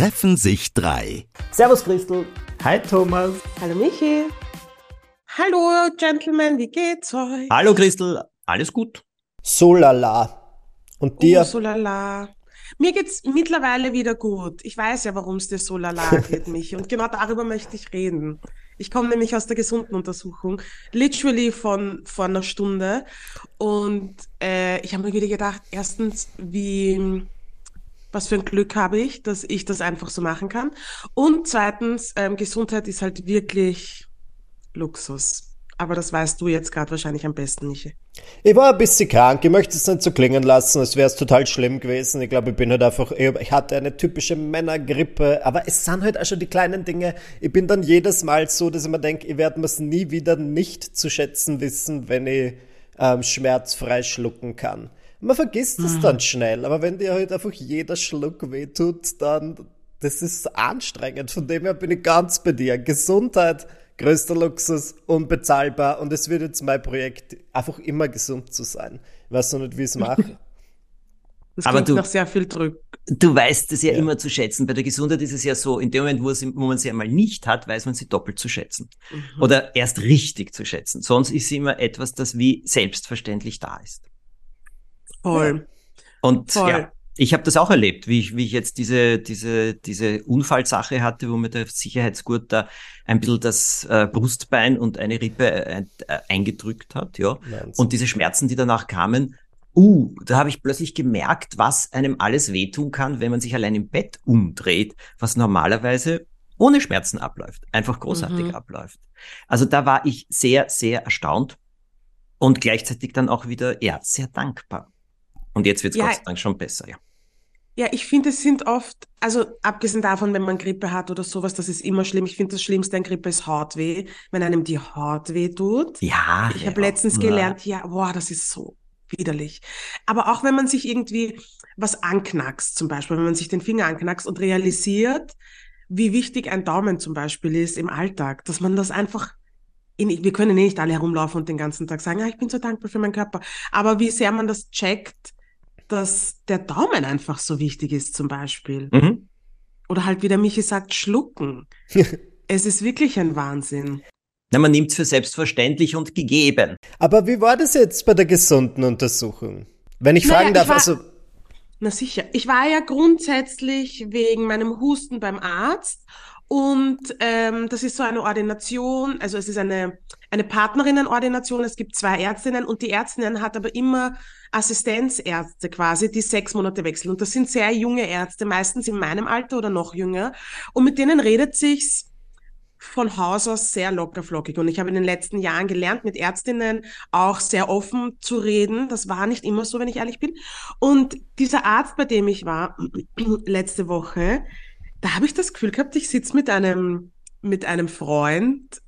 treffen sich drei. Servus Christel. Hi Thomas. Hallo Michi. Hallo Gentlemen, wie geht's euch? Hallo Christel, alles gut? So lala. Und dir? Oh, so lala. Mir geht's mittlerweile wieder gut. Ich weiß ja, warum es dir so lala geht, Michi. Und genau darüber möchte ich reden. Ich komme nämlich aus der gesunden Untersuchung, literally von vor einer Stunde. Und äh, ich habe mir wieder gedacht, erstens, wie was für ein Glück habe ich, dass ich das einfach so machen kann. Und zweitens, ähm, Gesundheit ist halt wirklich Luxus. Aber das weißt du jetzt gerade wahrscheinlich am besten, Michi. Ich war ein bisschen krank. Ich möchte es nicht so klingen lassen, als wäre es total schlimm gewesen. Ich glaube, ich bin halt einfach, ich hatte eine typische Männergrippe. Aber es sind halt auch schon die kleinen Dinge. Ich bin dann jedes Mal so, dass ich mir denke, ich werde es nie wieder nicht zu schätzen wissen, wenn ich ähm, schmerzfrei schlucken kann. Man vergisst es mhm. dann schnell, aber wenn dir halt einfach jeder Schluck wehtut, dann das ist anstrengend. Von dem her bin ich ganz bei dir. Gesundheit, größter Luxus, unbezahlbar und es wird jetzt mein Projekt, einfach immer gesund zu sein. Ich weiß noch nicht, wie ich es mache. Das aber du, nach sehr viel Druck. Du weißt es ja, ja, immer zu schätzen. Bei der Gesundheit ist es ja so, in dem Moment, wo, es, wo man sie einmal nicht hat, weiß man sie doppelt zu schätzen. Mhm. Oder erst richtig zu schätzen. Sonst ist sie immer etwas, das wie selbstverständlich da ist. Voll. Und Voll. ja, ich habe das auch erlebt, wie ich, wie ich jetzt diese, diese, diese Unfallsache hatte, wo mir der Sicherheitsgurt da ein bisschen das äh, Brustbein und eine Rippe äh, äh eingedrückt hat, ja. Wahnsinn. Und diese Schmerzen, die danach kamen, uh, da habe ich plötzlich gemerkt, was einem alles wehtun kann, wenn man sich allein im Bett umdreht, was normalerweise ohne Schmerzen abläuft, einfach großartig mhm. abläuft. Also da war ich sehr, sehr erstaunt und gleichzeitig dann auch wieder, ja, sehr dankbar. Und jetzt wird es ja, Gott sei Dank schon besser, ja. Ja, ich finde, es sind oft, also abgesehen davon, wenn man Grippe hat oder sowas, das ist immer schlimm. Ich finde, das Schlimmste an Grippe ist Hautweh, wenn einem die Haut weh tut. Ja. Ich habe letztens ja. gelernt, ja, boah, das ist so widerlich. Aber auch wenn man sich irgendwie was anknackst, zum Beispiel, wenn man sich den Finger anknackst und realisiert, wie wichtig ein Daumen zum Beispiel ist im Alltag, dass man das einfach in, wir können eh nicht alle herumlaufen und den ganzen Tag sagen, ah, ich bin so dankbar für meinen Körper. Aber wie sehr man das checkt, dass der Daumen einfach so wichtig ist, zum Beispiel. Mhm. Oder halt, wie der Michi sagt, schlucken. es ist wirklich ein Wahnsinn. Na, man nimmt es für selbstverständlich und gegeben. Aber wie war das jetzt bei der gesunden Untersuchung? Wenn ich naja, fragen darf, ich war, also. Na sicher. Ich war ja grundsätzlich wegen meinem Husten beim Arzt und ähm, das ist so eine Ordination, also es ist eine, eine Partnerinnenordination, es gibt zwei Ärztinnen und die Ärztinnen hat aber immer Assistenzärzte quasi, die sechs Monate wechseln. Und das sind sehr junge Ärzte, meistens in meinem Alter oder noch jünger. Und mit denen redet sich's von Haus aus sehr lockerflockig. Und ich habe in den letzten Jahren gelernt, mit Ärztinnen auch sehr offen zu reden. Das war nicht immer so, wenn ich ehrlich bin. Und dieser Arzt, bei dem ich war letzte Woche, da habe ich das Gefühl gehabt, ich sitze mit einem, mit einem Freund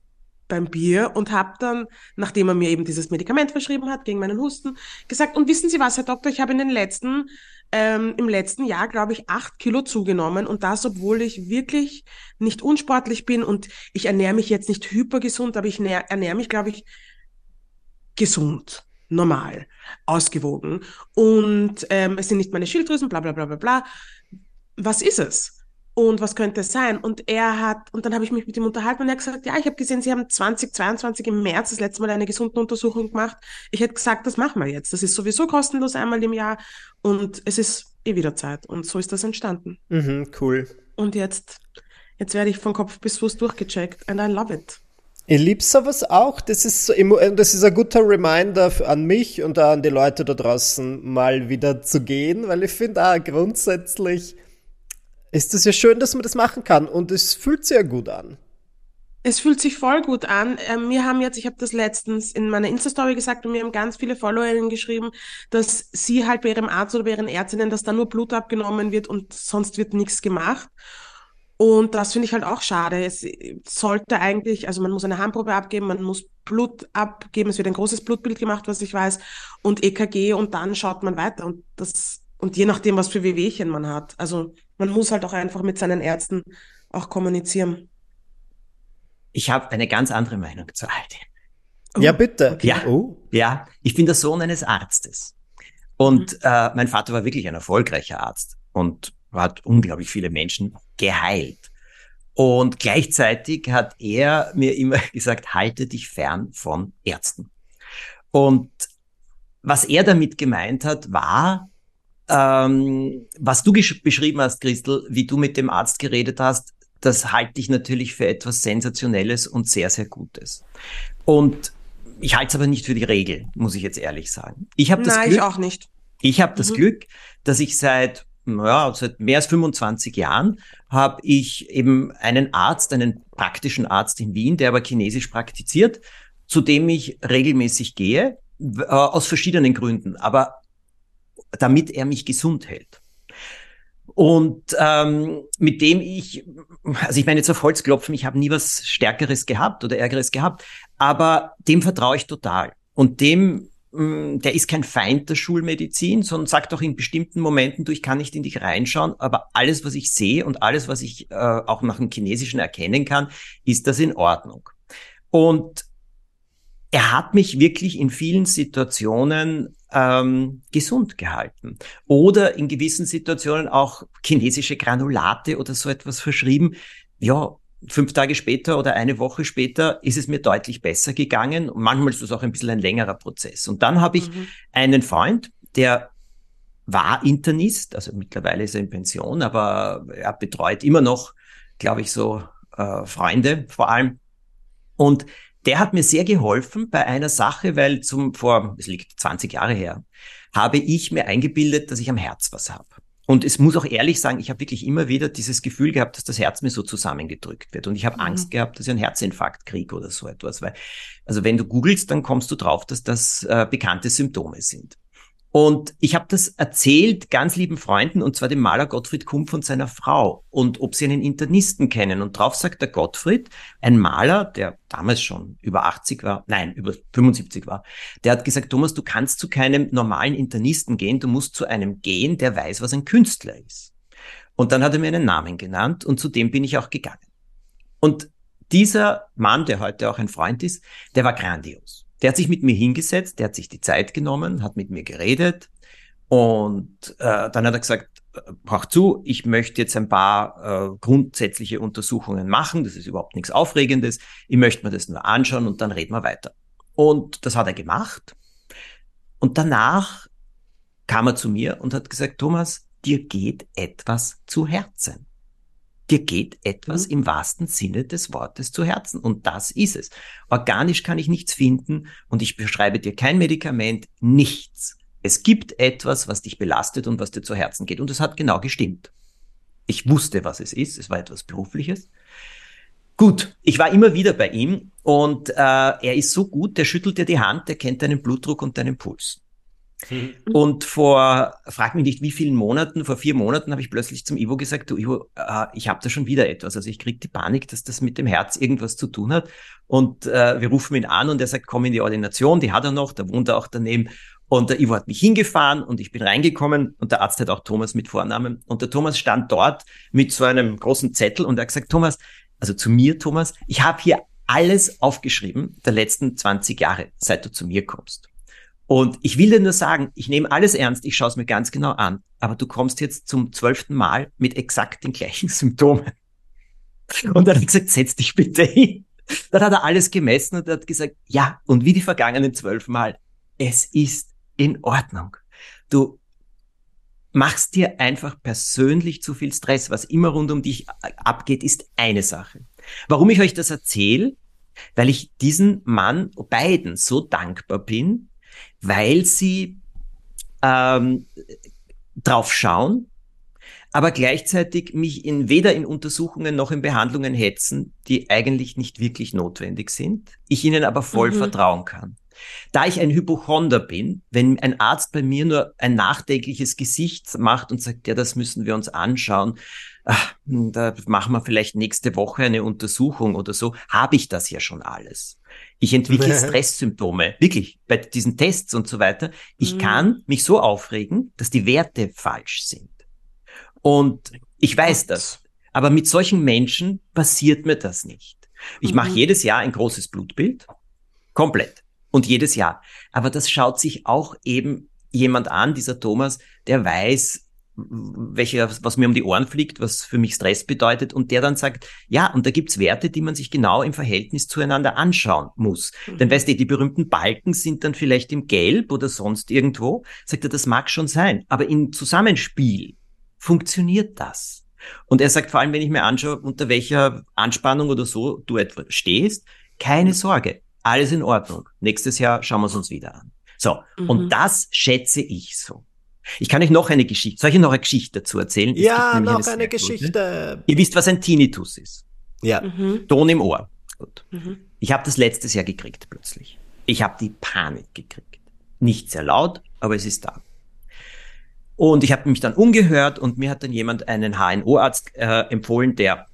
beim Bier und habe dann, nachdem er mir eben dieses Medikament verschrieben hat gegen meinen Husten, gesagt, und wissen Sie was, Herr Doktor, ich habe in den letzten, ähm, im letzten Jahr, glaube ich, acht Kilo zugenommen und das, obwohl ich wirklich nicht unsportlich bin und ich ernähre mich jetzt nicht hypergesund, aber ich ernähre mich, glaube ich, gesund normal, ausgewogen. Und ähm, es sind nicht meine Schilddrüsen, bla bla bla bla bla. Was ist es? Und was könnte es sein? Und er hat, und dann habe ich mich mit ihm unterhalten und er hat gesagt, ja, ich habe gesehen, Sie haben 2022 im März das letzte Mal eine gesunde Untersuchung gemacht. Ich hätte gesagt, das machen wir jetzt. Das ist sowieso kostenlos einmal im Jahr und es ist eh wieder Zeit. Und so ist das entstanden. Mhm, cool. Und jetzt, jetzt werde ich von Kopf bis Fuß durchgecheckt and I love it. Ich liebe sowas auch. Das ist, so, das ist ein guter Reminder an mich und an die Leute da draußen, mal wieder zu gehen, weil ich finde auch grundsätzlich, ist es ja schön, dass man das machen kann und es fühlt sich ja gut an. Es fühlt sich voll gut an. Ähm, wir haben jetzt, ich habe das letztens in meiner Insta-Story gesagt und mir haben ganz viele Followerinnen geschrieben, dass sie halt bei ihrem Arzt oder bei ihren Ärztinnen, dass da nur Blut abgenommen wird und sonst wird nichts gemacht. Und das finde ich halt auch schade. Es sollte eigentlich, also man muss eine Handprobe abgeben, man muss Blut abgeben, es wird ein großes Blutbild gemacht, was ich weiß, und EKG und dann schaut man weiter. Und das, und je nachdem, was für Wehwehchen man hat. Also man muss halt auch einfach mit seinen Ärzten auch kommunizieren. Ich habe eine ganz andere Meinung zu all dem. Oh, ja, bitte. Okay. Ja, oh. ja, ich bin der Sohn eines Arztes. Und mhm. äh, mein Vater war wirklich ein erfolgreicher Arzt. Und hat unglaublich viele Menschen geheilt. Und gleichzeitig hat er mir immer gesagt, halte dich fern von Ärzten. Und was er damit gemeint hat, war, ähm, was du beschrieben hast, Christel, wie du mit dem Arzt geredet hast, das halte ich natürlich für etwas Sensationelles und sehr, sehr Gutes. Und ich halte es aber nicht für die Regel, muss ich jetzt ehrlich sagen. Ich habe das Nein, Glück, ich auch nicht. Ich habe das mhm. Glück, dass ich seit ja, seit mehr als 25 Jahren habe ich eben einen Arzt, einen praktischen Arzt in Wien, der aber Chinesisch praktiziert, zu dem ich regelmäßig gehe, äh, aus verschiedenen Gründen, aber damit er mich gesund hält. Und ähm, mit dem ich, also ich meine jetzt auf Holz klopfen, ich habe nie was Stärkeres gehabt oder Ärgeres gehabt, aber dem vertraue ich total. Und dem, mh, mm, der ist kein Feind der Schulmedizin, sondern sagt auch in bestimmten Momenten, du, ich kann nicht in dich reinschauen, aber alles, was ich sehe und alles, was ich äh, auch nach dem Chinesischen erkennen kann, ist das in Ordnung. Und er hat mich wirklich in vielen Situationen ähm, gesund gehalten. Oder in gewissen Situationen auch chinesische Granulate oder so etwas verschrieben. Ja, fünf Tage später oder eine Woche später ist es mir deutlich besser gegangen. Und manchmal ist es auch ein bisschen ein längerer Prozess. Und dann habe ich mhm. einen Freund, der war Internist, also mittlerweile ist er in Pension, aber er betreut immer noch, glaube ich, so äh, Freunde vor allem. Und der hat mir sehr geholfen bei einer Sache, weil zum vor, es liegt 20 Jahre her, habe ich mir eingebildet, dass ich am Herz was habe. Und es muss auch ehrlich sagen, ich habe wirklich immer wieder dieses Gefühl gehabt, dass das Herz mir so zusammengedrückt wird. Und ich habe mhm. Angst gehabt, dass ich einen Herzinfarkt kriege oder so etwas. Weil, also wenn du googelst, dann kommst du drauf, dass das äh, bekannte Symptome sind. Und ich habe das erzählt ganz lieben Freunden, und zwar dem Maler Gottfried Kumpf und seiner Frau, und ob sie einen Internisten kennen. Und drauf sagt der Gottfried, ein Maler, der damals schon über 80 war, nein, über 75 war, der hat gesagt, Thomas, du kannst zu keinem normalen Internisten gehen, du musst zu einem gehen, der weiß, was ein Künstler ist. Und dann hat er mir einen Namen genannt, und zu dem bin ich auch gegangen. Und dieser Mann, der heute auch ein Freund ist, der war grandios. Der hat sich mit mir hingesetzt, der hat sich die Zeit genommen, hat mit mir geredet und äh, dann hat er gesagt, brauch zu, ich möchte jetzt ein paar äh, grundsätzliche Untersuchungen machen, das ist überhaupt nichts Aufregendes, ich möchte mir das nur anschauen und dann reden wir weiter. Und das hat er gemacht. Und danach kam er zu mir und hat gesagt, Thomas, dir geht etwas zu Herzen dir geht etwas mhm. im wahrsten Sinne des Wortes zu Herzen. Und das ist es. Organisch kann ich nichts finden und ich beschreibe dir kein Medikament, nichts. Es gibt etwas, was dich belastet und was dir zu Herzen geht. Und es hat genau gestimmt. Ich wusste, was es ist. Es war etwas Berufliches. Gut, ich war immer wieder bei ihm und äh, er ist so gut, der schüttelt dir die Hand, der kennt deinen Blutdruck und deinen Puls. Mhm. Und vor, frag mich nicht wie vielen Monaten, vor vier Monaten habe ich plötzlich zum Ivo gesagt, du Ivo, äh, ich habe da schon wieder etwas. Also ich kriege die Panik, dass das mit dem Herz irgendwas zu tun hat. Und äh, wir rufen ihn an und er sagt, komm in die Ordination, die hat er noch, da wohnt er auch daneben. Und der Ivo hat mich hingefahren und ich bin reingekommen und der Arzt hat auch Thomas mit Vornamen. Und der Thomas stand dort mit so einem großen Zettel und er hat gesagt, Thomas, also zu mir, Thomas, ich habe hier alles aufgeschrieben der letzten 20 Jahre, seit du zu mir kommst. Und ich will dir nur sagen, ich nehme alles ernst, ich schaue es mir ganz genau an, aber du kommst jetzt zum zwölften Mal mit exakt den gleichen Symptomen. Und dann hat er gesagt, setz dich bitte hin. Dann hat er alles gemessen und hat gesagt, ja, und wie die vergangenen zwölf Mal, es ist in Ordnung. Du machst dir einfach persönlich zu viel Stress. Was immer rund um dich abgeht, ist eine Sache. Warum ich euch das erzähle? Weil ich diesen Mann, beiden, so dankbar bin, weil sie ähm, drauf schauen, aber gleichzeitig mich in weder in Untersuchungen noch in Behandlungen hetzen, die eigentlich nicht wirklich notwendig sind, ich ihnen aber voll mhm. vertrauen kann. Da ich ein Hypochonder bin, wenn ein Arzt bei mir nur ein nachdenkliches Gesicht macht und sagt, ja, das müssen wir uns anschauen, ach, da machen wir vielleicht nächste Woche eine Untersuchung oder so, habe ich das ja schon alles. Ich entwickle Stresssymptome, wirklich, bei diesen Tests und so weiter. Ich mhm. kann mich so aufregen, dass die Werte falsch sind. Und ich weiß das. Aber mit solchen Menschen passiert mir das nicht. Ich mhm. mache jedes Jahr ein großes Blutbild. Komplett. Und jedes Jahr. Aber das schaut sich auch eben jemand an, dieser Thomas, der weiß, welche, was mir um die Ohren fliegt, was für mich Stress bedeutet, und der dann sagt, ja, und da gibt's Werte, die man sich genau im Verhältnis zueinander anschauen muss. Mhm. Denn weißt du, die berühmten Balken sind dann vielleicht im Gelb oder sonst irgendwo. Sagt er, das mag schon sein, aber im Zusammenspiel funktioniert das. Und er sagt vor allem, wenn ich mir anschaue, unter welcher Anspannung oder so du etwa stehst, keine Sorge, alles in Ordnung. Nächstes Jahr schauen wir es uns wieder an. So, mhm. und das schätze ich so. Ich kann euch noch eine Geschichte, soll ich noch eine Geschichte dazu erzählen? Es ja, noch eine, eine Geschichte. Ihr wisst, was ein Tinnitus ist. Ja. Mhm. Ton im Ohr. Gut. Mhm. Ich habe das letztes Jahr gekriegt plötzlich. Ich habe die Panik gekriegt. Nicht sehr laut, aber es ist da. Und ich habe mich dann umgehört und mir hat dann jemand einen HNO-Arzt äh, empfohlen, der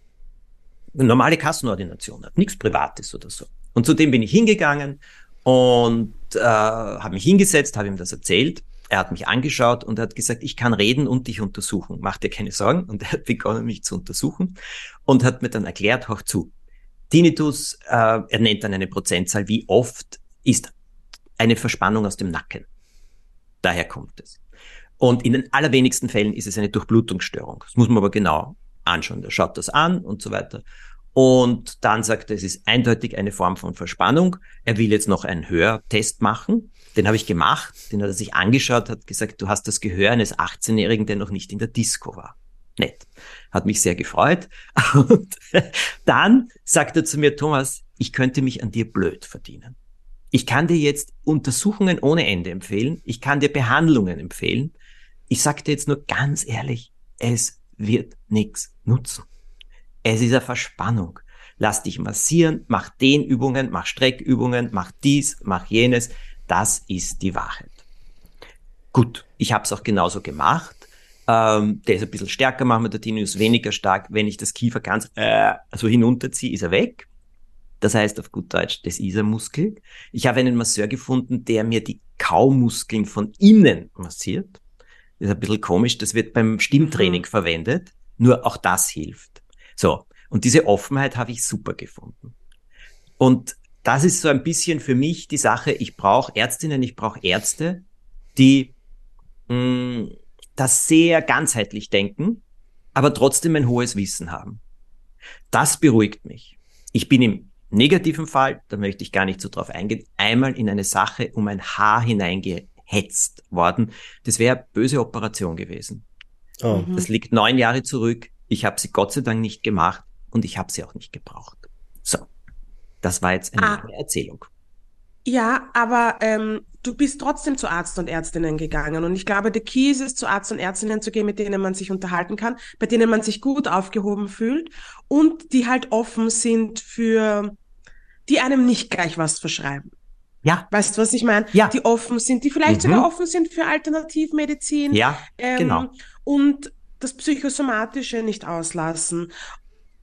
eine normale Kassenordination hat, nichts Privates oder so. Und zu dem bin ich hingegangen und äh, habe mich hingesetzt, habe ihm das erzählt er hat mich angeschaut und hat gesagt, ich kann reden und dich untersuchen. Mach dir keine Sorgen. Und er hat begonnen, mich zu untersuchen und hat mir dann erklärt, hoch zu. Tinnitus, äh, er nennt dann eine Prozentzahl, wie oft ist eine Verspannung aus dem Nacken. Daher kommt es. Und in den allerwenigsten Fällen ist es eine Durchblutungsstörung. Das muss man aber genau anschauen. Er schaut das an und so weiter. Und dann sagt er, es ist eindeutig eine Form von Verspannung. Er will jetzt noch einen Hörtest machen. Den habe ich gemacht, den hat er sich angeschaut, hat gesagt, du hast das Gehör eines 18-Jährigen, der noch nicht in der Disco war. Nett. Hat mich sehr gefreut. Und dann sagt er zu mir, Thomas, ich könnte mich an dir blöd verdienen. Ich kann dir jetzt Untersuchungen ohne Ende empfehlen. Ich kann dir Behandlungen empfehlen. Ich sage dir jetzt nur ganz ehrlich, es wird nichts nutzen. Es ist eine Verspannung. Lass dich massieren, mach Dehnübungen, mach Streckübungen, mach dies, mach jenes. Das ist die Wahrheit. Gut, ich habe es auch genauso gemacht. Ähm, der ist ein bisschen stärker, machen wir der Tinnitus weniger stark. Wenn ich das Kiefer ganz äh, so hinunterziehe, ist er weg. Das heißt auf gut Deutsch, das ist ein Muskel. Ich habe einen Masseur gefunden, der mir die Kaumuskeln von innen massiert. Das ist ein bisschen komisch, das wird beim Stimmtraining mhm. verwendet. Nur auch das hilft. So, und diese Offenheit habe ich super gefunden. Und das ist so ein bisschen für mich die Sache, ich brauche Ärztinnen, ich brauche Ärzte, die mh, mm, das sehr ganzheitlich denken, aber trotzdem ein hohes Wissen haben. Das beruhigt mich. Ich bin im negativen Fall, da möchte ich gar nicht so drauf eingehen, einmal in eine Sache um ein Haar hineingehetzt worden. Das wäre böse Operation gewesen. Oh. Das liegt neun Jahre zurück. Ich habe sie Gott sei Dank nicht gemacht und ich habe sie auch nicht gebraucht. Das war jetzt eine ah. Erzählung. Ja, aber ähm, du bist trotzdem zu Arzt und Ärztinnen gegangen. Und ich glaube, der Key ist es, zu Arzt und Ärztinnen zu gehen, mit denen man sich unterhalten kann, bei denen man sich gut aufgehoben fühlt und die halt offen sind für, die einem nicht gleich was verschreiben. Ja. Weißt du, was ich meine? Ja. Die offen sind, die vielleicht mhm. sogar offen sind für Alternativmedizin. Ja, ähm, genau. Und das Psychosomatische nicht auslassen.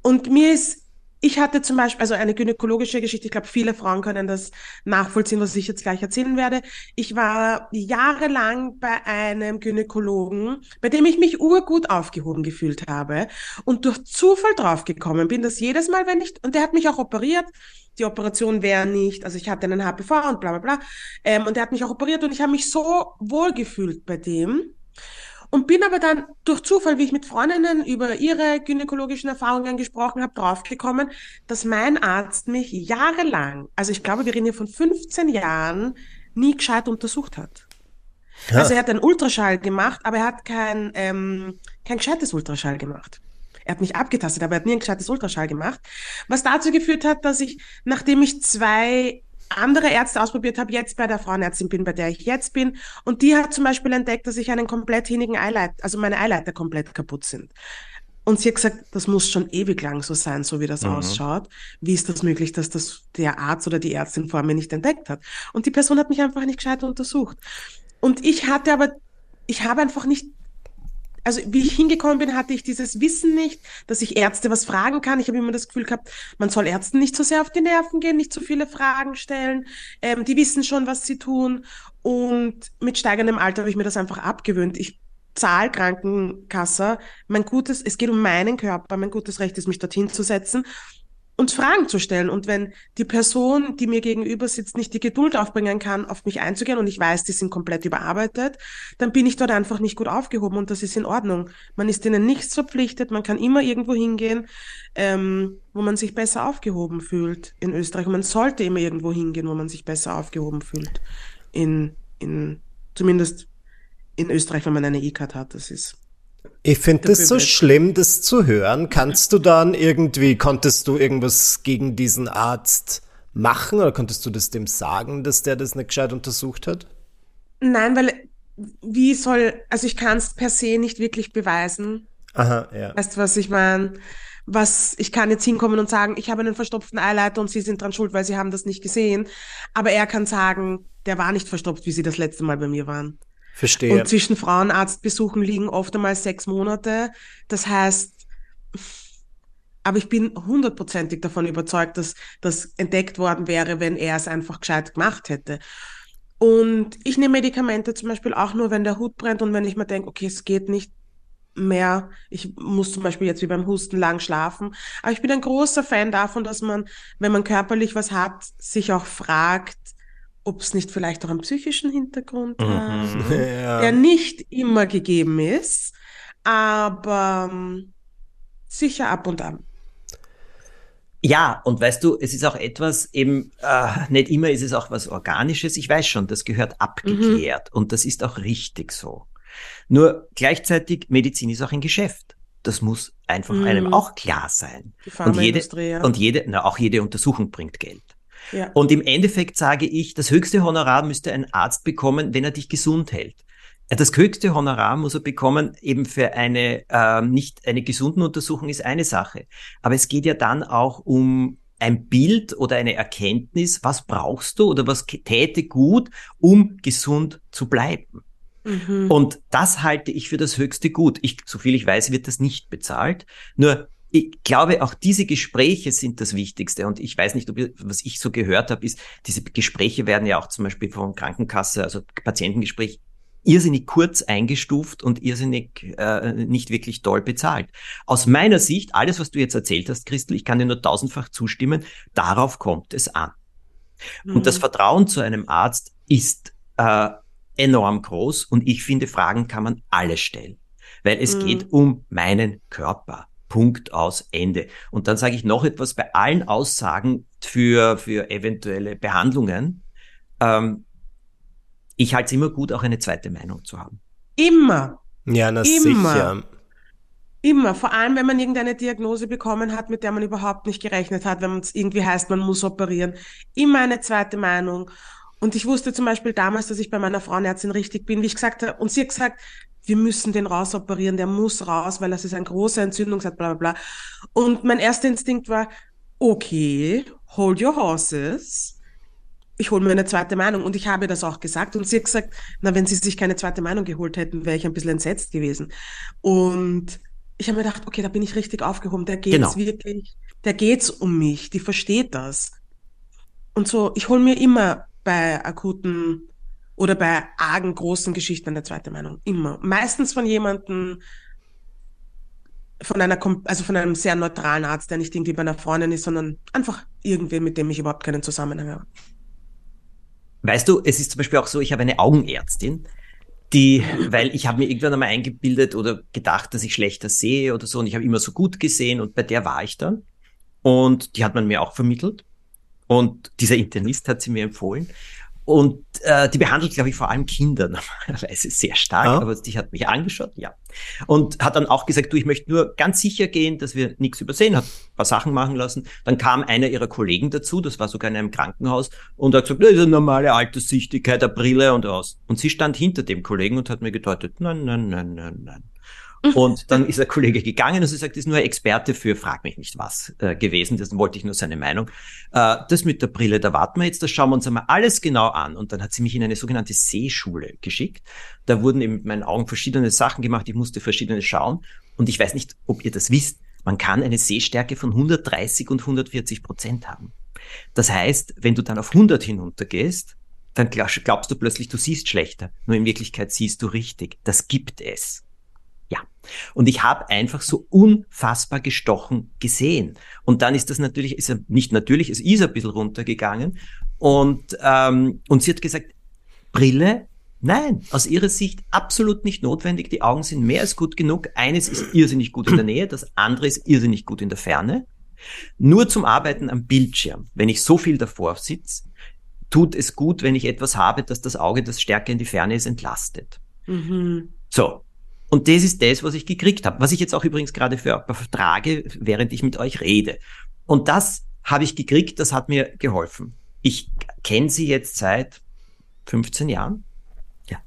Und mir ist ich hatte zum Beispiel, also eine gynäkologische Geschichte, ich glaube, viele Frauen können das nachvollziehen, was ich jetzt gleich erzählen werde. Ich war jahrelang bei einem Gynäkologen, bei dem ich mich urgut aufgehoben gefühlt habe und durch Zufall draufgekommen bin, dass jedes Mal, wenn ich, und der hat mich auch operiert, die Operation wäre nicht, also ich hatte einen HPV und bla bla bla, ähm, und der hat mich auch operiert und ich habe mich so wohl gefühlt bei dem. Und bin aber dann durch Zufall, wie ich mit Freundinnen über ihre gynäkologischen Erfahrungen gesprochen habe, draufgekommen, dass mein Arzt mich jahrelang, also ich glaube, wir reden hier von 15 Jahren, nie gescheit untersucht hat. Ja. Also er hat einen Ultraschall gemacht, aber er hat kein, ähm, kein gescheites Ultraschall gemacht. Er hat mich abgetastet, aber er hat nie ein gescheites Ultraschall gemacht. Was dazu geführt hat, dass ich, nachdem ich zwei andere Ärzte ausprobiert habe, jetzt bei der Frauenärztin bin, bei der ich jetzt bin. Und die hat zum Beispiel entdeckt, dass ich einen komplett hinigen Eileiter, also meine Eileiter komplett kaputt sind. Und sie hat gesagt, das muss schon ewig lang so sein, so wie das mhm. ausschaut. Wie ist das möglich, dass das der Arzt oder die Ärztin vor mir nicht entdeckt hat? Und die Person hat mich einfach nicht gescheit untersucht. Und ich hatte aber, ich habe einfach nicht also wie ich hingekommen bin, hatte ich dieses Wissen nicht, dass ich Ärzte was fragen kann. Ich habe immer das Gefühl gehabt, man soll Ärzten nicht so sehr auf die Nerven gehen, nicht so viele Fragen stellen. Ähm, die wissen schon, was sie tun. Und mit steigendem Alter habe ich mir das einfach abgewöhnt. Ich zahle Krankenkasse. Mein gutes, es geht um meinen Körper. Mein gutes Recht ist, mich dorthin zu setzen. Und Fragen zu stellen. Und wenn die Person, die mir gegenüber sitzt, nicht die Geduld aufbringen kann, auf mich einzugehen und ich weiß, die sind komplett überarbeitet, dann bin ich dort einfach nicht gut aufgehoben und das ist in Ordnung. Man ist ihnen nichts verpflichtet, man kann immer irgendwo hingehen, ähm, wo man sich besser aufgehoben fühlt in Österreich. Und man sollte immer irgendwo hingehen, wo man sich besser aufgehoben fühlt. In, in, zumindest in Österreich, wenn man eine E-Card hat, das ist ich finde es so schlimm, das zu hören. Kannst du dann irgendwie, konntest du irgendwas gegen diesen Arzt machen oder konntest du das dem sagen, dass der das nicht gescheit untersucht hat? Nein, weil wie soll, also ich kann es per se nicht wirklich beweisen. Aha, ja. Weißt du, was ich meine? Was, ich kann jetzt hinkommen und sagen, ich habe einen verstopften Eileiter und Sie sind dran schuld, weil Sie haben das nicht gesehen. Aber er kann sagen, der war nicht verstopft, wie Sie das letzte Mal bei mir waren. Verstehe. Und zwischen Frauenarztbesuchen liegen oft einmal sechs Monate. Das heißt, aber ich bin hundertprozentig davon überzeugt, dass das entdeckt worden wäre, wenn er es einfach gescheit gemacht hätte. Und ich nehme Medikamente zum Beispiel auch nur, wenn der Hut brennt und wenn ich mir denke, okay, es geht nicht mehr. Ich muss zum Beispiel jetzt wie beim Husten lang schlafen. Aber ich bin ein großer Fan davon, dass man, wenn man körperlich was hat, sich auch fragt, ob es nicht vielleicht auch einen psychischen Hintergrund mhm. hat, ja. der nicht immer gegeben ist, aber ähm, sicher ab und an. Ja, und weißt du, es ist auch etwas eben, äh, nicht immer ist es auch was Organisches. Ich weiß schon, das gehört abgeklärt mhm. und das ist auch richtig so. Nur gleichzeitig, Medizin ist auch ein Geschäft. Das muss einfach mhm. einem auch klar sein. Die und jede, ja. und jede, na, auch jede Untersuchung bringt Geld. Ja. Und im Endeffekt sage ich, das höchste Honorar müsste ein Arzt bekommen, wenn er dich gesund hält. Das höchste Honorar muss er bekommen, eben für eine äh, nicht eine gesunden Untersuchung ist eine Sache. Aber es geht ja dann auch um ein Bild oder eine Erkenntnis, was brauchst du oder was täte gut, um gesund zu bleiben. Mhm. Und das halte ich für das höchste Gut. Ich, so viel ich weiß, wird das nicht bezahlt. Nur ich glaube, auch diese Gespräche sind das Wichtigste. Und ich weiß nicht, ob, was ich so gehört habe, ist, diese Gespräche werden ja auch zum Beispiel von Krankenkasse, also Patientengespräch, irrsinnig kurz eingestuft und irrsinnig äh, nicht wirklich toll bezahlt. Aus meiner Sicht, alles, was du jetzt erzählt hast, Christel, ich kann dir nur tausendfach zustimmen, darauf kommt es an. Mhm. Und das mhm. Vertrauen zu einem Arzt ist äh, enorm groß und ich finde, Fragen kann man alle stellen, weil es mhm. geht um meinen Körper. Punkt aus Ende. Und dann sage ich noch etwas bei allen Aussagen für, für eventuelle Behandlungen. Ähm, ich halte es immer gut, auch eine zweite Meinung zu haben. Immer. Ja, na immer. sicher. Immer, vor allem wenn man irgendeine Diagnose bekommen hat, mit der man überhaupt nicht gerechnet hat, wenn es irgendwie heißt, man muss operieren. Immer eine zweite Meinung. Und ich wusste zum Beispiel damals, dass ich bei meiner Frauenärztin richtig bin, wie ich gesagt habe. Und sie hat gesagt, wir müssen den rausoperieren, der muss raus, weil das ist ein großer Entzündungsart, bla bla bla. Und mein erster Instinkt war, okay, hold your horses. Ich hole mir eine zweite Meinung. Und ich habe das auch gesagt. Und sie hat gesagt, na, wenn sie sich keine zweite Meinung geholt hätten, wäre ich ein bisschen entsetzt gewesen. Und ich habe mir gedacht, okay, da bin ich richtig aufgehoben. Der geht's genau. wirklich, der geht's um mich, die versteht das. Und so, ich hole mir immer bei akuten oder bei argen großen Geschichten eine zweite Meinung. Immer. Meistens von jemandem, von einer, also von einem sehr neutralen Arzt, der nicht irgendwie bei einer Freundin ist, sondern einfach irgendwen, mit dem ich überhaupt keinen Zusammenhang habe. Weißt du, es ist zum Beispiel auch so, ich habe eine Augenärztin, die, weil ich habe mir irgendwann einmal eingebildet oder gedacht, dass ich schlechter sehe oder so und ich habe immer so gut gesehen und bei der war ich dann und die hat man mir auch vermittelt und dieser Internist hat sie mir empfohlen und äh, die behandelt, glaube ich, vor allem Kinder normalerweise sehr stark, ah. aber die hat mich angeschaut, ja. Und hat dann auch gesagt, du, ich möchte nur ganz sicher gehen, dass wir nichts übersehen, hat ein paar Sachen machen lassen. Dann kam einer ihrer Kollegen dazu, das war sogar in einem Krankenhaus, und hat gesagt, das ist eine normale Alterssichtigkeit, der Brille und aus. Und sie stand hinter dem Kollegen und hat mir gedeutet, nein, nein, nein, nein, nein. Und dann ist der Kollege gegangen und sie sagt, das ist nur Experte für Frag mich nicht was äh, gewesen. Das wollte ich nur seine Meinung. Äh, das mit der Brille, da warten wir jetzt, das schauen wir uns einmal alles genau an. Und dann hat sie mich in eine sogenannte Sehschule geschickt. Da wurden eben mit meinen Augen verschiedene Sachen gemacht. Ich musste verschiedene schauen. Und ich weiß nicht, ob ihr das wisst. Man kann eine Sehstärke von 130 und 140 Prozent haben. Das heißt, wenn du dann auf 100 hinuntergehst, dann glaubst du plötzlich, du siehst schlechter. Nur in Wirklichkeit siehst du richtig. Das gibt es. Ja. Und ich habe einfach so unfassbar gestochen gesehen. Und dann ist das natürlich, ist er, nicht natürlich, es ist ein bisschen runtergegangen. Und, ähm, und sie hat gesagt, Brille, nein, aus ihrer Sicht absolut nicht notwendig. Die Augen sind mehr als gut genug. Eines ist irrsinnig gut in der Nähe, das andere ist irrsinnig gut in der Ferne. Nur zum Arbeiten am Bildschirm, wenn ich so viel davor sitze, tut es gut, wenn ich etwas habe, dass das Auge, das stärker in die Ferne ist, entlastet. Mhm. So. Und das ist das, was ich gekriegt habe, was ich jetzt auch übrigens gerade vertrage, während ich mit euch rede. Und das habe ich gekriegt, das hat mir geholfen. Ich kenne sie jetzt seit 15 Jahren. Ja.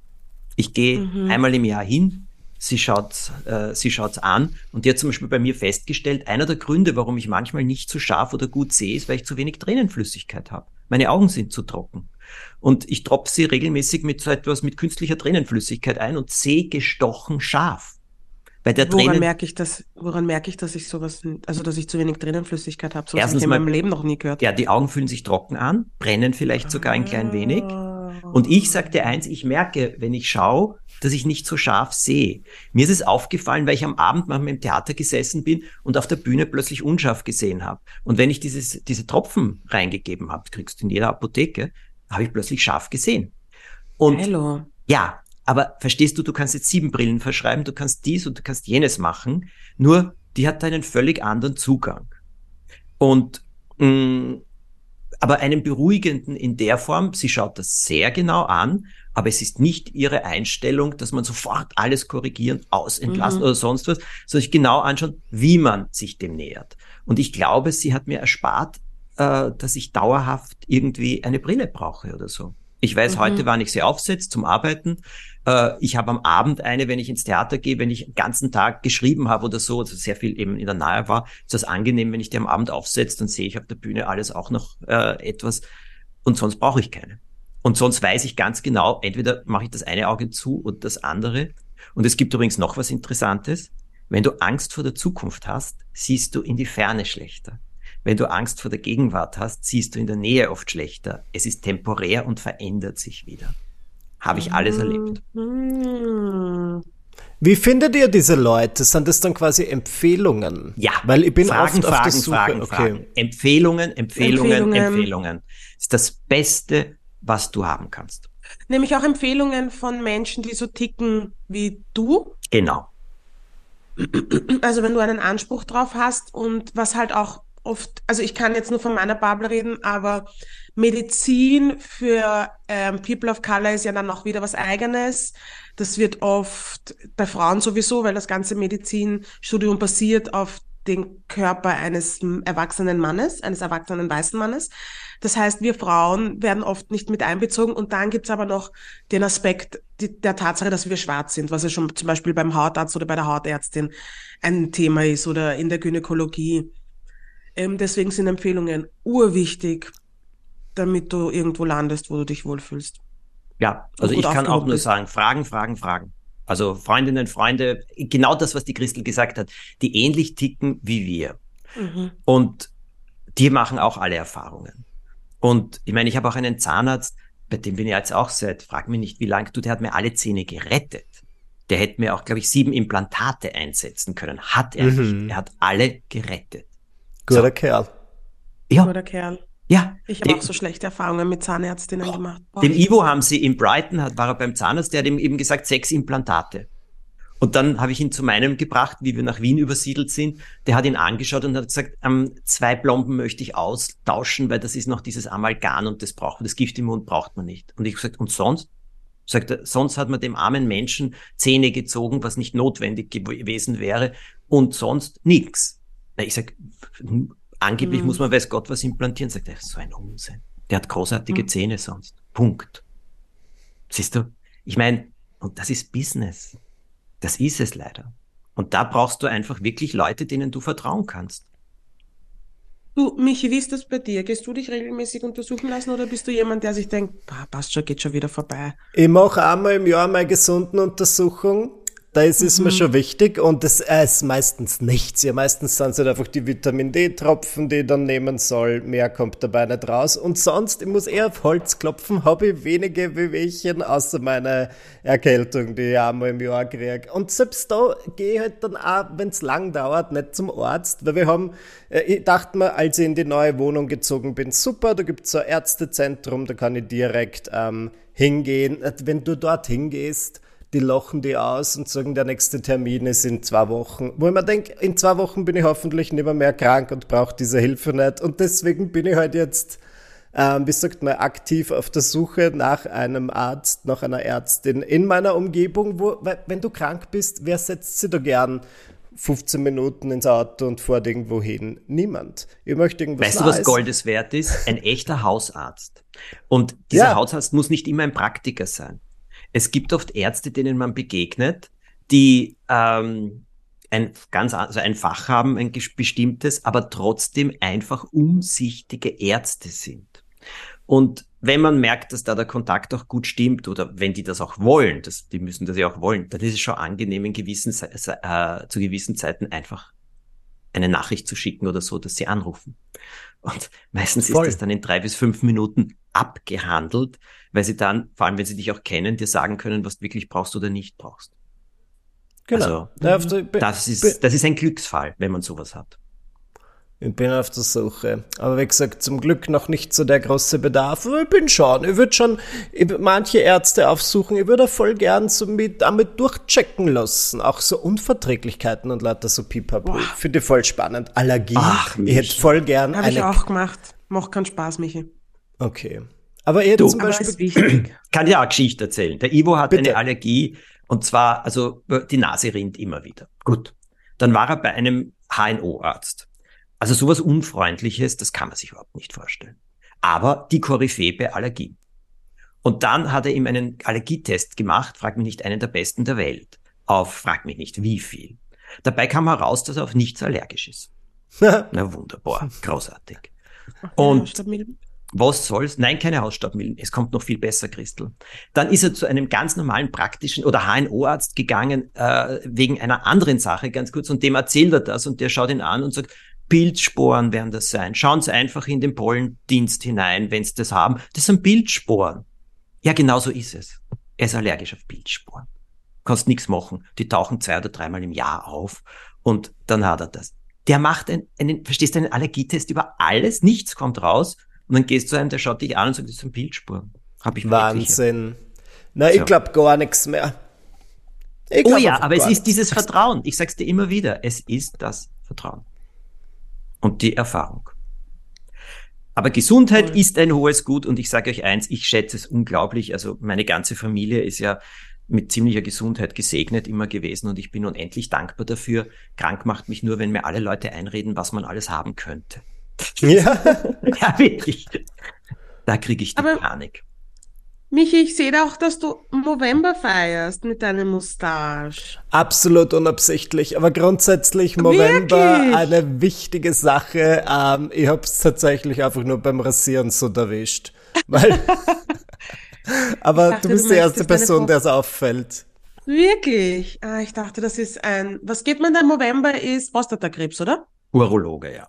Ich gehe mhm. einmal im Jahr hin, sie schaut äh, sie schaut's an und die hat zum Beispiel bei mir festgestellt, einer der Gründe, warum ich manchmal nicht so scharf oder gut sehe, ist, weil ich zu wenig Tränenflüssigkeit habe. Meine Augen sind zu trocken. Und ich tropfe sie regelmäßig mit so etwas mit künstlicher Tränenflüssigkeit ein und sehe gestochen scharf. Bei der woran Tränen merke ich das? Woran merke ich, dass ich sowas, also dass ich zu wenig Tränenflüssigkeit habe? So habe ich in meinem Leben noch nie gehört. Ja, die Augen fühlen sich trocken an, brennen vielleicht sogar ein klein wenig. Und ich sagte eins, ich merke, wenn ich schaue, dass ich nicht so scharf sehe. Mir ist es aufgefallen, weil ich am Abend manchmal im Theater gesessen bin und auf der Bühne plötzlich unscharf gesehen habe. Und wenn ich dieses, diese Tropfen reingegeben habe, kriegst du in jeder Apotheke, habe ich plötzlich scharf gesehen. Und Hello. ja, aber verstehst du, du kannst jetzt sieben Brillen verschreiben, du kannst dies und du kannst jenes machen, nur die hat einen völlig anderen Zugang. Und mh, mm, aber einen beruhigenden in der Form, sie schaut das sehr genau an, aber es ist nicht ihre Einstellung, dass man sofort alles korrigieren, ausentlassen mhm. oder sonst was, sondern sich genau anschauen, wie man sich dem nähert. Und ich glaube, sie hat mir erspart, äh, dass ich dauerhaft irgendwie eine Brille brauche oder so. Ich weiß mhm. heute, wann ich sie aufsetze zum Arbeiten. Äh, ich habe am Abend eine, wenn ich ins Theater gehe, wenn ich den ganzen Tag geschrieben habe oder so, also sehr viel eben in der Nähe war, ist das angenehm, wenn ich die am Abend aufsetze, dann sehe ich auf der Bühne alles auch noch äh, etwas und sonst brauche ich keine. Und sonst weiß ich ganz genau, entweder mache ich das eine Auge zu und das andere. Und es gibt übrigens noch was Interessantes. Wenn du Angst vor der Zukunft hast, siehst du in die Ferne schlechter. Wenn du Angst vor der Gegenwart hast, siehst du in der Nähe oft schlechter. Es ist temporär und verändert sich wieder. Habe ich alles erlebt. Wie findet ihr diese Leute? Sind das dann quasi Empfehlungen? Ja. Weil ich bin Fragen, oft Fragen, auf der Suche. Fragen, okay. Fragen. Empfehlungen, Empfehlungen, Empfehlungen, Empfehlungen. Das ist das Beste, was du haben kannst. Nämlich auch Empfehlungen von Menschen, die so ticken wie du. Genau. Also wenn du einen Anspruch drauf hast und was halt auch oft, also ich kann jetzt nur von meiner Bubble reden, aber Medizin für ähm, People of Color ist ja dann auch wieder was eigenes. Das wird oft bei Frauen sowieso, weil das ganze Medizinstudium basiert auf den Körper eines erwachsenen Mannes, eines erwachsenen weißen Mannes. Das heißt, wir Frauen werden oft nicht mit einbezogen und dann gibt's aber noch den Aspekt die, der Tatsache, dass wir schwarz sind, was ja schon zum Beispiel beim Hautarzt oder bei der Hautärztin ein Thema ist oder in der Gynäkologie. Ähm, deswegen sind Empfehlungen urwichtig, damit du irgendwo landest, wo du dich wohlfühlst. Ja, also ich kann auch nur bist. sagen, Fragen, Fragen, Fragen. Also Freundinnen, Freunde, genau das, was die Christel gesagt hat, die ähnlich ticken wie wir. Mhm. Und die machen auch alle Erfahrungen. Und ich meine, ich habe auch einen Zahnarzt, bei dem bin ich jetzt auch seit, frag mich nicht wie lange, du, der hat mir alle Zähne gerettet. Der hätte mir auch, glaube ich, sieben Implantate einsetzen können. Hat er mhm. nicht. Er hat alle gerettet. Guter so. Kerl. Ja. Guter Kerl. Ja. Ich habe auch so schlechte Erfahrungen mit Zahnärztinnen oh, gemacht. Boah, dem Ivo haben sie in Brighton, hat, war er beim Zahnarzt, der hat ihm eben gesagt, sechs Implantate. Und dann habe ich ihn zu meinem gebracht, wie wir nach Wien übersiedelt sind. Der hat ihn angeschaut und hat gesagt, ähm, zwei Plomben möchte ich austauschen, weil das ist noch dieses Amalgam und das braucht man, das Gift im Mund braucht man nicht. Und ich gesagt, und sonst? Sagt er, sonst hat man dem armen Menschen Zähne gezogen, was nicht notwendig gewesen wäre und sonst nichts. Ich sag, angeblich mhm. muss man weiß Gott was implantieren. Sagt er, so ein Unsinn. Der hat großartige mhm. Zähne sonst. Punkt. Siehst du? Ich meine, und das ist Business. Das ist es leider. Und da brauchst du einfach wirklich Leute, denen du vertrauen kannst. Du, Michi, wie ist das bei dir? Gehst du dich regelmäßig untersuchen lassen oder bist du jemand, der sich denkt, passt schon, geht schon wieder vorbei? Ich mache einmal im Jahr meine gesunden Untersuchung da ist es mhm. mir schon wichtig und das ist meistens nichts. Ja, meistens sind es halt einfach die Vitamin D-Tropfen, die ich dann nehmen soll. Mehr kommt dabei nicht raus. Und sonst, ich muss eher auf Holz klopfen, habe ich wenige Wehwehchen, außer meine Erkältung, die ich einmal im Jahr kriege. Und selbst da gehe ich halt dann auch, wenn es lang dauert, nicht zum Arzt, weil wir haben, äh, ich dachte mir, als ich in die neue Wohnung gezogen bin, super, da gibt es so ein Ärztezentrum, da kann ich direkt ähm, hingehen. Wenn du dort hingehst, die lachen die aus und sagen, der nächste Termin ist in zwei Wochen. Wo ich mir denke, in zwei Wochen bin ich hoffentlich nicht mehr, mehr krank und brauche diese Hilfe nicht. Und deswegen bin ich halt jetzt, ähm, wie sagt man, aktiv auf der Suche nach einem Arzt, nach einer Ärztin in meiner Umgebung, wo, weil, wenn du krank bist, wer setzt sie da gern 15 Minuten ins Auto und fährt irgendwo hin. Niemand. Ich möchte irgendwas Weißt Neues. du, was Goldes wert ist? Ein echter Hausarzt. Und dieser ja. Hausarzt muss nicht immer ein Praktiker sein. Es gibt oft Ärzte, denen man begegnet, die ähm, ein ganz also ein Fach haben, ein bestimmtes, aber trotzdem einfach umsichtige Ärzte sind. Und wenn man merkt, dass da der Kontakt auch gut stimmt oder wenn die das auch wollen, das, die müssen das ja auch wollen, dann ist es schon angenehm, in gewissen, äh, zu gewissen Zeiten einfach eine Nachricht zu schicken oder so, dass sie anrufen. Und meistens Voll. ist das dann in drei bis fünf Minuten abgehandelt, weil sie dann, vor allem wenn sie dich auch kennen, dir sagen können, was du wirklich brauchst oder nicht brauchst. Genau. Also, das ist, das ist ein Glücksfall, wenn man sowas hat. Ich bin auf der Suche. Aber wie gesagt, zum Glück noch nicht so der große Bedarf. Aber ich bin schon. Ich würde schon ich würd manche Ärzte aufsuchen. Ich würde voll gern so mit, damit durchchecken lassen. Auch so Unverträglichkeiten und lauter so Pipapo. Finde ich voll spannend. Allergie. Ach, ich hätte voll gern Hab eine. ich auch gemacht. Macht keinen Spaß, Michi. Okay. Aber er du, zum Beispiel. Kann dir auch eine Geschichte erzählen. Der Ivo hat Bitte. eine Allergie und zwar, also die Nase rinnt immer wieder. Gut. Dann war er bei einem HNO-Arzt. Also sowas Unfreundliches, das kann man sich überhaupt nicht vorstellen. Aber die Koryphäe bei Allergie. Und dann hat er ihm einen Allergietest gemacht, frag mich nicht, einen der besten der Welt. Auf, frag mich nicht, wie viel. Dabei kam heraus, dass er auf nichts allergisch ist. Na wunderbar, großartig. Und was soll's? Nein, keine Hausstaubmilben. Es kommt noch viel besser, Christel. Dann ist er zu einem ganz normalen praktischen oder HNO-Arzt gegangen, äh, wegen einer anderen Sache, ganz kurz, und dem erzählt er das und der schaut ihn an und sagt, Bildsporen werden das sein. Schauen Sie einfach in den Pollendienst hinein, wenn Sie das haben. Das sind Bildsporen. Ja, genau so ist es. Er ist allergisch auf Bildsporen. Kannst nichts machen. Die tauchen zwei oder dreimal im Jahr auf und dann hat er das. Der macht einen, einen verstehst du, einen Allergietest über alles, nichts kommt raus und dann gehst du zu einem, der schaut dich an und sagt, das sind Bildspuren. Hab ich Wahnsinn. Na, ich so. glaube gar nichts mehr. oh ja, aber es ist dieses Vertrauen. Ich sag's dir immer wieder. Es ist das Vertrauen. Und die Erfahrung. Aber Gesundheit ist ein hohes Gut und ich sage euch eins, ich schätze es unglaublich. Also meine ganze Familie ist ja mit ziemlicher Gesundheit gesegnet immer gewesen und ich bin unendlich dankbar dafür. Krank macht mich nur, wenn mir alle Leute einreden, was man alles haben könnte. Ja, ja wirklich. Da kriege ich die Aber Panik. Michi, ich sehe auch, dass du November feierst mit deinem Mustache. Absolut unabsichtlich, aber grundsätzlich November Wirklich? eine wichtige Sache. Ähm, ich habe es tatsächlich einfach nur beim Rasieren so erwischt. Weil aber dachte, du bist du die erste Person, der es auffällt. Wirklich? Ah, ich dachte, das ist ein. Was geht man dann November ist Prostatakrebs, oder? Urologe, ja.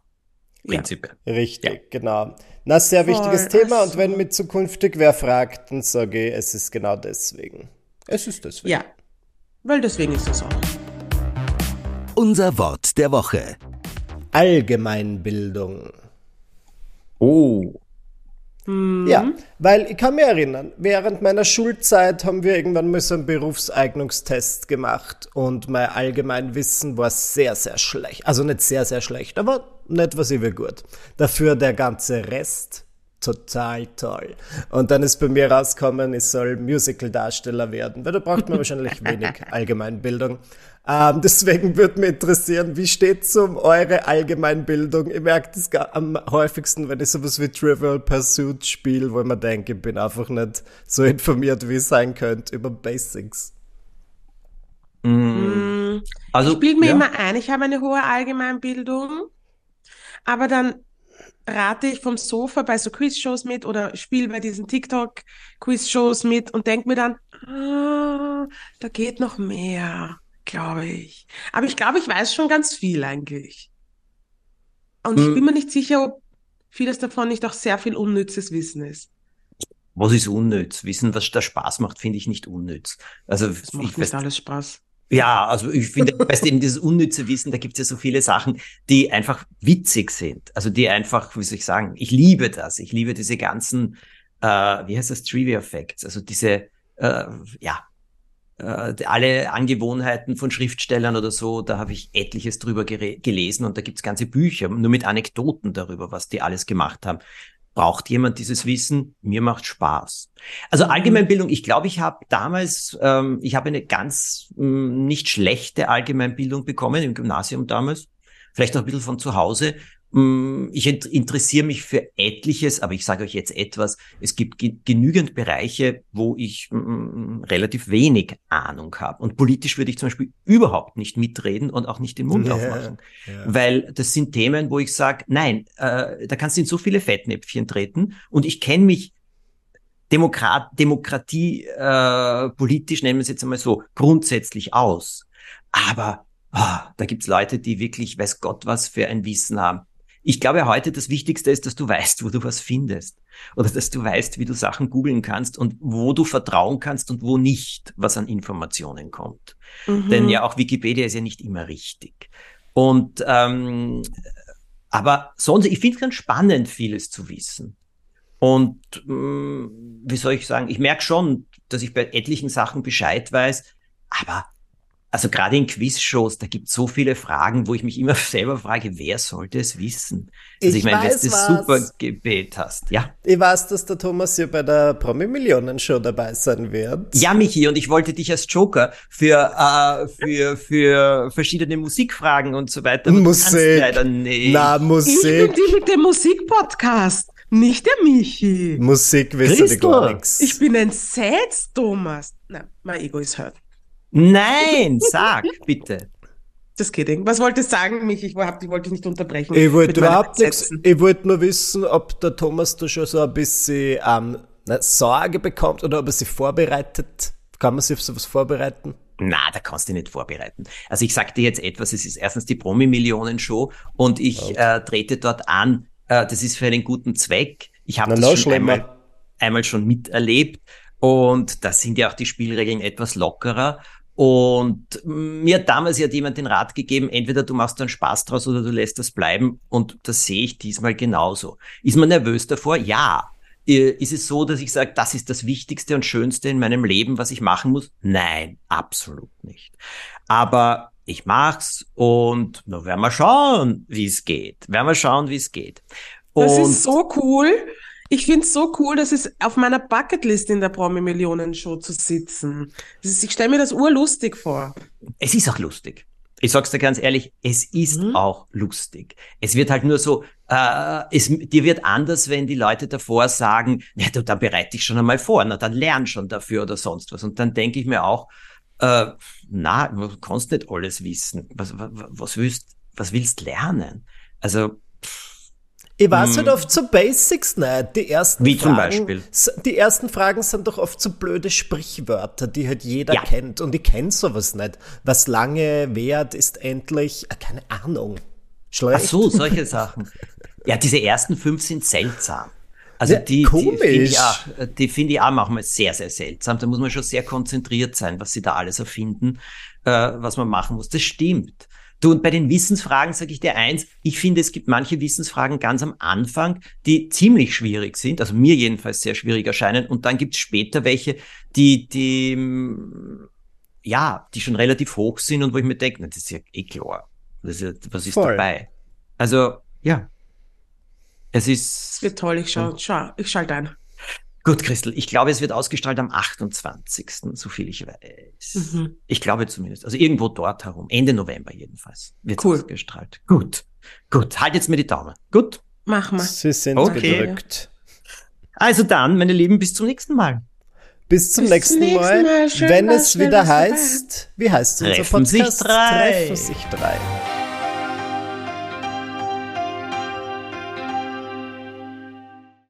Prinzipiell. Ja, richtig, ja. genau. Na, sehr Voll, wichtiges Thema. Und wenn mit zukünftig wer fragt, dann sage ich, es ist genau deswegen. Es ist deswegen. Ja, weil deswegen ist es auch. Unser Wort der Woche. Allgemeinbildung. Oh. Mhm. Ja, weil ich kann mich erinnern, während meiner Schulzeit haben wir irgendwann mal so einen Berufseignungstest gemacht und mein Allgemeinwissen war sehr, sehr schlecht. Also nicht sehr, sehr schlecht, aber nicht was ich will gut. Dafür der ganze Rest total toll. Und dann ist bei mir rausgekommen, ich soll Musical-Darsteller werden, weil da braucht man wahrscheinlich wenig Allgemeinbildung. Ähm, deswegen würde mich interessieren, wie steht es um eure Allgemeinbildung? Ich merke das am häufigsten, wenn ich sowas wie Trivial Pursuit spiele, wo ich mir denke, ich bin einfach nicht so informiert, wie ich sein könnte über Basics. Mm. Also, ich bilde mir ja. immer ein, ich habe eine hohe Allgemeinbildung, aber dann rate ich vom Sofa bei so Quiz-Shows mit oder spiele bei diesen TikTok-Quiz-Shows mit und denke mir dann, ah, da geht noch mehr. Glaube ich. Aber ich glaube, ich weiß schon ganz viel eigentlich. Und hm. ich bin mir nicht sicher, ob vieles davon nicht auch sehr viel unnützes Wissen ist. Was ist unnütz? Wissen, was da Spaß macht, finde ich nicht unnütz. Also das macht ich nicht alles Spaß. Ja, also ich finde, weißt du, eben dieses unnütze Wissen, da gibt es ja so viele Sachen, die einfach witzig sind. Also die einfach, wie soll ich sagen, ich liebe das. Ich liebe diese ganzen, äh, wie heißt das, Trivia Facts, also diese, äh, ja, äh, alle Angewohnheiten von Schriftstellern oder so, da habe ich etliches drüber gelesen und da gibt's ganze Bücher, nur mit Anekdoten darüber, was die alles gemacht haben. Braucht jemand dieses Wissen? Mir macht Spaß. Also mhm. Allgemeinbildung, ich glaube, ich habe damals, ähm, ich habe eine ganz mh, mm, nicht schlechte Allgemeinbildung bekommen im Gymnasium damals, vielleicht noch ein bisschen von zu Hause. Mm, ich interessiere mich für etliches, aber ich sage euch jetzt etwas. Es gibt genügend Bereiche, wo ich mm, relativ wenig Ahnung habe. Und politisch würde ich zum Beispiel überhaupt nicht mitreden und auch nicht den Mund yeah, aufmachen. Yeah. Weil das sind Themen, wo ich sage, nein, äh, da kannst du in so viele Fettnäpfchen treten. Und ich kenne mich Demokrat, Demokratie äh, politisch, nennen wir es jetzt einmal so, grundsätzlich aus. Aber oh, da gibt's Leute, die wirklich, weiß Gott, was für ein Wissen haben. Ich glaube heute, das Wichtigste ist, dass du weißt, wo du was findest. Oder dass du weißt, wie du Sachen googeln kannst und wo du vertrauen kannst und wo nicht, was an Informationen kommt. Mhm. Denn ja, auch Wikipedia ist ja nicht immer richtig. Und ähm, aber sonst, ich finde es ganz spannend, vieles zu wissen. Und mh, mm, wie soll ich sagen, ich merke schon, dass ich bei etlichen Sachen Bescheid weiß, aber also gerade in Quizshows, da gibt es so viele Fragen, wo ich mich immer selber frage, wer sollte es wissen? Also ich, ich meine, dass du das super Gebet hast, ja. Ich weiß, dass der Thomas hier bei der Promi-Millionen-Show dabei sein wird. Ja, Michi, und ich wollte dich als Joker für, äh, für, für verschiedene Musikfragen und so weiter. Musik. Leider nicht. Na, Musik. Ich bin die mit dem Musikpodcast. Nicht der Michi. Musik wissen die gar nichts. Ich bin entsetzt, Thomas. Nein, mein Ego ist hört. Nein, sag bitte. Das kidding. Was wolltest du sagen, mich? Ich, hab, wollte dich nicht unterbrechen. Ich wollte überhaupt nichts. Ich wollte nur wissen, ob der Thomas da schon so ein bisschen ähm, eine Sorge bekommt oder ob er sich vorbereitet. Kann man sich auf sowas vorbereiten? Na, da kannst du dich nicht vorbereiten. Also ich sag dir jetzt etwas, es ist erstens die Promi-Millionen-Show und ich okay. äh, trete dort an, äh, das ist für einen guten Zweck. Ich habe das schon einmal, einmal schon miterlebt und da sind ja auch die Spielregeln etwas lockerer. Und mir hat damals ja jemand den Rat gegeben, entweder du machst dann Spaß draus oder du lässt das bleiben. Und das sehe ich diesmal genauso. Ist man nervös davor? Ja. Äh, ist es so, dass ich sage, das ist das Wichtigste und Schönste in meinem Leben, was ich machen muss? Nein, absolut nicht. Aber ich mach's und na, werden wir schauen, wie es geht. Werden wir schauen, wie es geht. Und das ist so cool. Ich finde es so cool, dass es auf meiner Bucketlist in der Promi-Millionen-Show zu sitzen. Ist, ich stelle mir das urlustig vor. Es ist auch lustig. Ich sag's dir ganz ehrlich, es ist mhm. auch lustig. Es wird halt nur so, äh, es, dir wird anders, wenn die Leute davor sagen, ja, du, dann bereite dich schon einmal vor, na, dann lern schon dafür oder sonst was. Und dann denke ich mir auch, äh, na, du kannst nicht alles wissen. Was, was, was willst, was willst lernen? Also, ich weiß halt hm. oft so Basics nicht. Die ersten Wie Fragen, zum Beispiel? Die ersten Fragen sind doch oft so blöde Sprichwörter, die halt jeder ja. kennt. Und ich kenne sowas nicht. Was lange währt, ist endlich, äh, keine Ahnung. Schlecht. Ach so, solche Sachen. Ja, diese ersten fünf sind seltsam. Also ja, die, die finde ich, auch, die finde ich auch manchmal sehr, sehr seltsam. Da muss man schon sehr konzentriert sein, was sie da alles erfinden, äh, was man machen muss. Das stimmt. Du, und bei den Wissensfragen sage ich dir eins, ich finde, es gibt manche Wissensfragen ganz am Anfang, die ziemlich schwierig sind, also mir jedenfalls sehr schwierig erscheinen, und dann gibt es später welche, die, die, ja, die schon relativ hoch sind und wo ich mir denke, das ist ja eh klar. Das ist ja, was ist Voll. dabei? Also, ja. Es ist. Es wird toll, ich schau, schau, ich schalte ein. Gut, Christel, ich glaube, es wird ausgestrahlt am 28., so viel ich weiß. Mhm. Ich glaube zumindest. Also irgendwo dort herum. Ende November jedenfalls wird cool. ausgestrahlt. Gut, gut. Halt jetzt mir die Daumen. Gut. Mach mal. Sie sind okay. bedrückt. Also dann, meine Lieben, bis zum nächsten Mal. Bis zum bis nächsten, nächsten Mal, Mal. wenn es wieder heißt, wie heißt unser Treffen Podcast? Sich drei. Treffen sich drei.